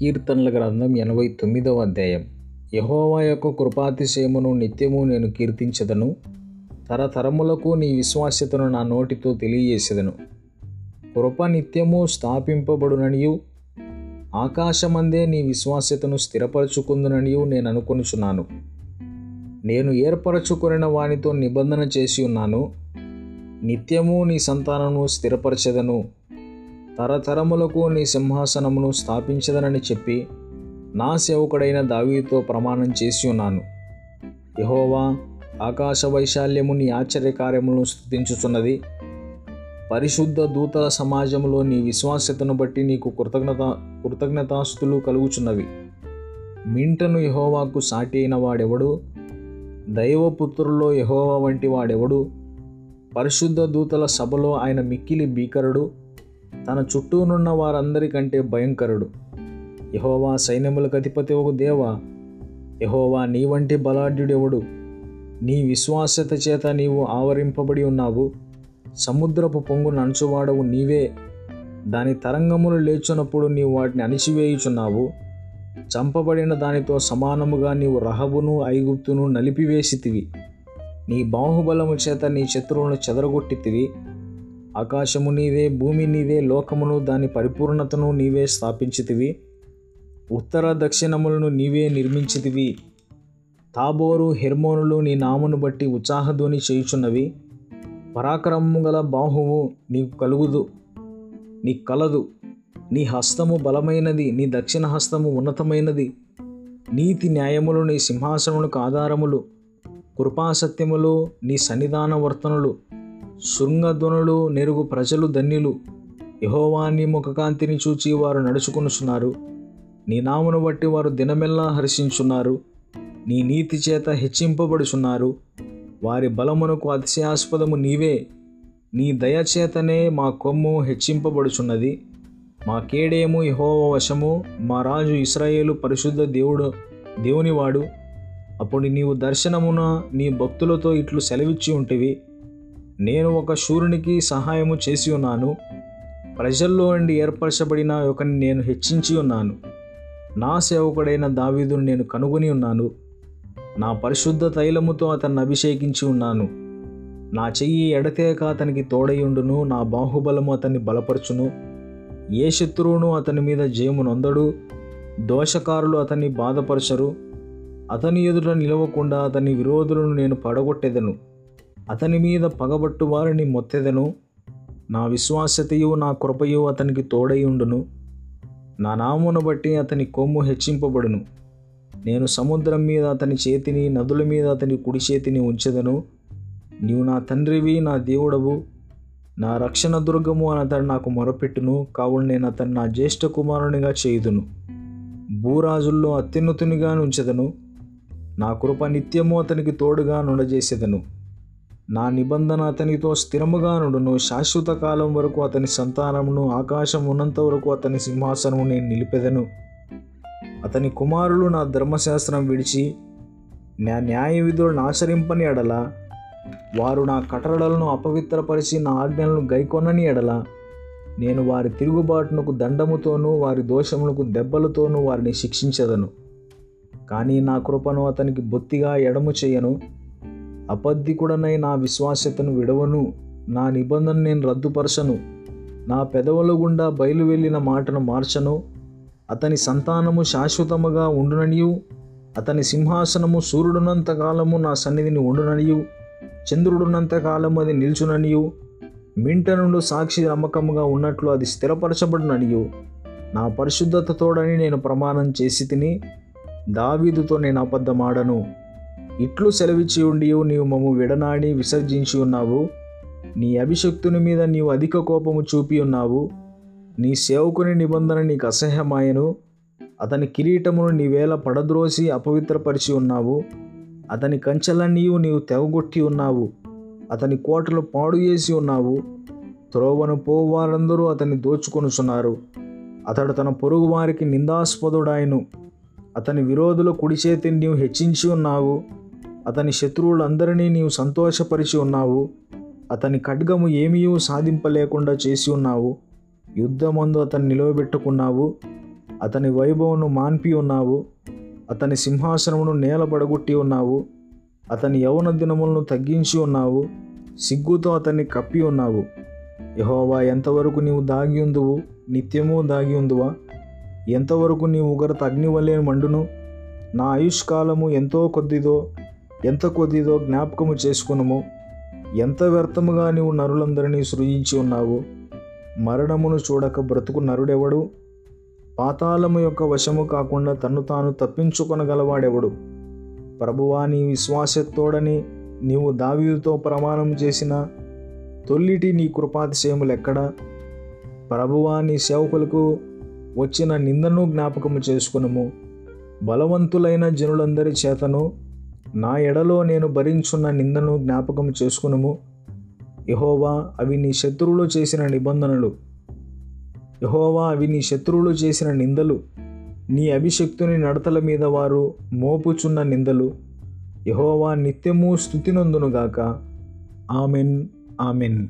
కీర్తనల గ్రంథం ఎనభై తొమ్మిదవ అధ్యాయం. యహోవా యొక్క కృపాతిశయమును నిత్యము నేను కీర్తించదను. తరతరములకు నీ విశ్వాస్యతను నా నోటితో తెలియజేసేదను. కృప నిత్యము స్థాపింపబడుననియు ఆకాశమందే నీ విశ్వాస్యతను స్థిరపరచుకుందుననియు నేను అనుకొనుచున్నాను. నేను ఏర్పరచుకున్న వానితో నిబంధన చేసి ఉన్నాను. నిత్యము నీ సంతానము స్థిరపరచెదను. తరతరములకు నీ సింహాసనమును స్థాపించదనని చెప్పి నా సేవకుడైన దావీతో ప్రమాణం చేసి ఉన్నాను. యహోవా ఆకాశ వైశాల్యము నీ ఆశ్చర్యకార్యములను స్థుతించుచున్నది. పరిశుద్ధ దూతల సమాజంలో నీ విశ్వాస్యతను బట్టి నీకు కృతజ్ఞత కృతజ్ఞతాస్తులు కలుగుచున్నవి. మింటను యహోవాకు సాటి అయిన వాడెవడు? దైవపుత్రుల్లో యహోవా వంటి వాడెవడు? పరిశుద్ధ దూతల సభలో ఆయన మిక్కిలి భీకరుడు? తన చుట్టూనున్న వారందరికంటే భయంకరుడు. యహోవా సైన్యములకు అధిపతి ఒక దేవ యహోవా నీ వంటి బలాఢ్యుడెవడు? నీ విశ్వాసత చేత నీవు ఆవరింపబడి ఉన్నావు. సముద్రపు పొంగు నంచువాడవు నీవే. దాని తరంగములు లేచున్నప్పుడు నీవు వాటిని అణిచివేయుచున్నావు. చంపబడిన దానితో సమానముగా నీవు రహబును ఐగుప్తును నలిపివేసితివి. నీ బాహుబలము చేత నీ శత్రువులను చెదరగొట్టితివి. ఆకాశము నీవే భూమి నీవే లోకమును దాని పరిపూర్ణతను నీవే స్థాపించితివి. ఉత్తర దక్షిణములను నీవే నిర్మించితివి. తాబోరు హెర్మోనులు నీ నామును బట్టి ఉత్సాహధ్వని చేయుచున్నవి. పరాక్రమము గల బాహువు నీకు కలుగుదు నీ కలదు. నీ హస్తము బలమైనది నీ దక్షిణ హస్తము ఉన్నతమైనది. నీతి న్యాయములు నీ సింహాసనములకు ఆధారములు కృపాసత్యములు నీ సన్నిధాన వర్తనులు. శృంగధ్వనులు నెరుగు ప్రజలు ధన్యులు. యహోవాన్ని ముఖకాంతిని చూచి వారు నడుచుకొనుచున్నారు. నీ నామును బట్టి వారు దినమెల్లా హర్షించున్నారు. నీ నీతి చేత హెచ్చింపబడుచున్నారు. వారి బలమునకు అతిశయాస్పదము నీవే. నీ దయచేతనే మా కొమ్ము హెచ్చింపబడుచున్నది. మా కేడేము యహోవ వశము. మా రాజు ఇస్రాయేలు పరిశుద్ధ దేవుడు దేవునివాడు. అప్పుడు నీవు దర్శనమున నీ భక్తులతో ఇట్లు సెలవిచ్చి ఉంటివి. నేను ఒక శూరునికి సహాయము చేసి ఉన్నాను. ప్రజల్లో నుండి ఏర్పరచబడిన ఒకని నేను హెచ్చించి ఉన్నాను. నా సేవకుడైన దావీదును నేను కనుగొని ఉన్నాను. నా పరిశుద్ధ తైలముతో అతన్ని అభిషేకించి ఉన్నాను. నా చెయ్యి ఎడతేక అతనికి తోడయుండును నా బాహుబలము అతన్ని బలపరచును. ఏ శత్రువును అతని మీద జయము నొందడు దోషకారులు అతన్ని బాధపరచరు. అతని ఎదుట నిలవకుండా అతని విరోధులను నేను పడగొట్టెదను. అతని మీద పగబట్టు వారిని మొత్తెదను. నా విశ్వాసతయు నా కృపయు అతనికి తోడయుండును నా నామును బట్టి అతని కొమ్ము హెచ్చింపబడును. నేను సముద్రం మీద అతని చేతిని నదుల మీద అతని కుడి చేతిని ఉంచెదను. నీవు నా తండ్రివి నా దేవుడవు. నా రక్షణ దుర్గము అని అతడు నాకు మొరపెట్టును. కావున నేను అతను నా జ్యేష్ఠ కుమారునిగా చేయుదును. భూరాజుల్లో అత్యున్నతునిగా ఉంచెదను నా కృప నిత్యము అతనికి తోడుగా నుండజేసేదను. నా నిబంధన అతనితో స్థిరముగానుడును శాశ్వత కాలం వరకు అతని సంతానమును ఆకాశం ఉన్నంత వరకు అతని సింహాసనము నేను నిలిపెదను. అతని కుమారులు నా ధర్మశాస్త్రం విడిచి నా న్యాయ విధులను ఆచరింపని ఎడల వారు నా కట్టడలను అపవిత్రపరిచి నా ఆజ్ఞలను గైకొనని ఎడల నేను వారి తిరుగుబాటునకు దండముతోనూ వారి దోషములకు దెబ్బలతోనూ వారిని శిక్షించదను. కానీ నా కృపను అతనికి బొత్తిగా ఎడము చేయను అబద్ధికుడనై నా విశ్వాస్యతను విడవను. నా నిబంధన నేను రద్దుపరచను. నా పెదవుల గుండా బయలు వెళ్ళిన మాటను మార్చను. అతని సంతానము శాశ్వతముగా ఉండుననియు. అతని సింహాసనము సూర్యుడునంతకాలము నా సన్నిధిని ఉండుననియు. చంద్రుడునంతకాలము అది నిల్చుననియు. మింట నుండి సాక్షి నమ్మకముగా ఉన్నట్లు అది స్థిరపరచబడిననియు. నా పరిశుద్ధతతోడని నేను ప్రమాణం చేసి తిని దావీదుతో నేను అబద్ధమాడను. ఇట్లు సెలవిచ్చి ఉండి నీవు మమ్ము విడనాడి విసర్జించి ఉన్నావు. నీ అభిషక్తుని మీద నీవు అధిక కోపము చూపి ఉన్నావు. నీ సేవకుని నిబంధన నీకు అసహ్యమాయను. అతని కిరీటమును నీవేళ పడద్రోసి అపవిత్రపరిచి ఉన్నావు. అతని కంచెలన్నీయు నీవు తెగొట్టి ఉన్నావు. అతని కోటలు పాడు చేసి ఉన్నావు. త్రోవను పోవారందరూ అతన్ని దోచుకొనుచున్నారు. అతడు తన పొరుగు వారికి నిందాస్పదుడాయను. అతని విరోధుల కుడి చేతిని నీవు హెచ్చించి ఉన్నావు. అతని శత్రువులందరినీ నీవు సంతోషపరిచి ఉన్నావు. అతని ఖడ్గము ఏమీ సాధింపలేకుండా చేసి ఉన్నావు. యుద్ధమందు అతన్ని నిలవబెట్టుకున్నావు. అతని వైభవమును మాన్పి ఉన్నావు. అతని సింహాసనమును నేలబడగొట్టి ఉన్నావు. అతని యవన దినములను తగ్గించి ఉన్నావు. సిగ్గుతో అతన్ని కప్పి ఉన్నావు. యహోవా ఎంతవరకు నీవు దాగి ఉందువు నిత్యము దాగి ఉందువా ఎంతవరకు నీ ఉగరత అగ్నివలే మండును? నా ఆయుష్కాలము ఎంతో కొద్దిదో? ఎంత కొద్దిదో జ్ఞాపకము చేసుకునుము? ఎంత వ్యర్థముగా నీవు నరులందరినీ సృజించి ఉన్నావు? మరణమును చూడక బ్రతుకు నరుడెవడు? పాతాళము యొక్క వశము కాకుండా తన్ను తాను తప్పించుకొనగలవాడెవడు? ప్రభువా నీ విశ్వాసతోడని నీవు దావీదుతో ప్రమాణం చేసిన తొల్లిటి నీ కృపాతిశయములెక్కడా ప్రభువా నీ సేవకులకు వచ్చిన నిందను జ్ఞాపకము చేసుకునము. బలవంతులైన జనులందరి చేతను నా ఎడలో నేను భరించున్న నిందను జ్ఞాపకం చేసుకునుము. యహోవా అవి నీ శత్రువులు చేసిన నిబంధనలు. యహోవా అవి నీ శత్రువులు చేసిన నిందలు. నీ అభిషక్తుని నడతల మీద వారు మోపుచున్న నిందలు. యహోవా నిత్యము స్థుతినందునుగాక ఆమెన్ ఆమెన్.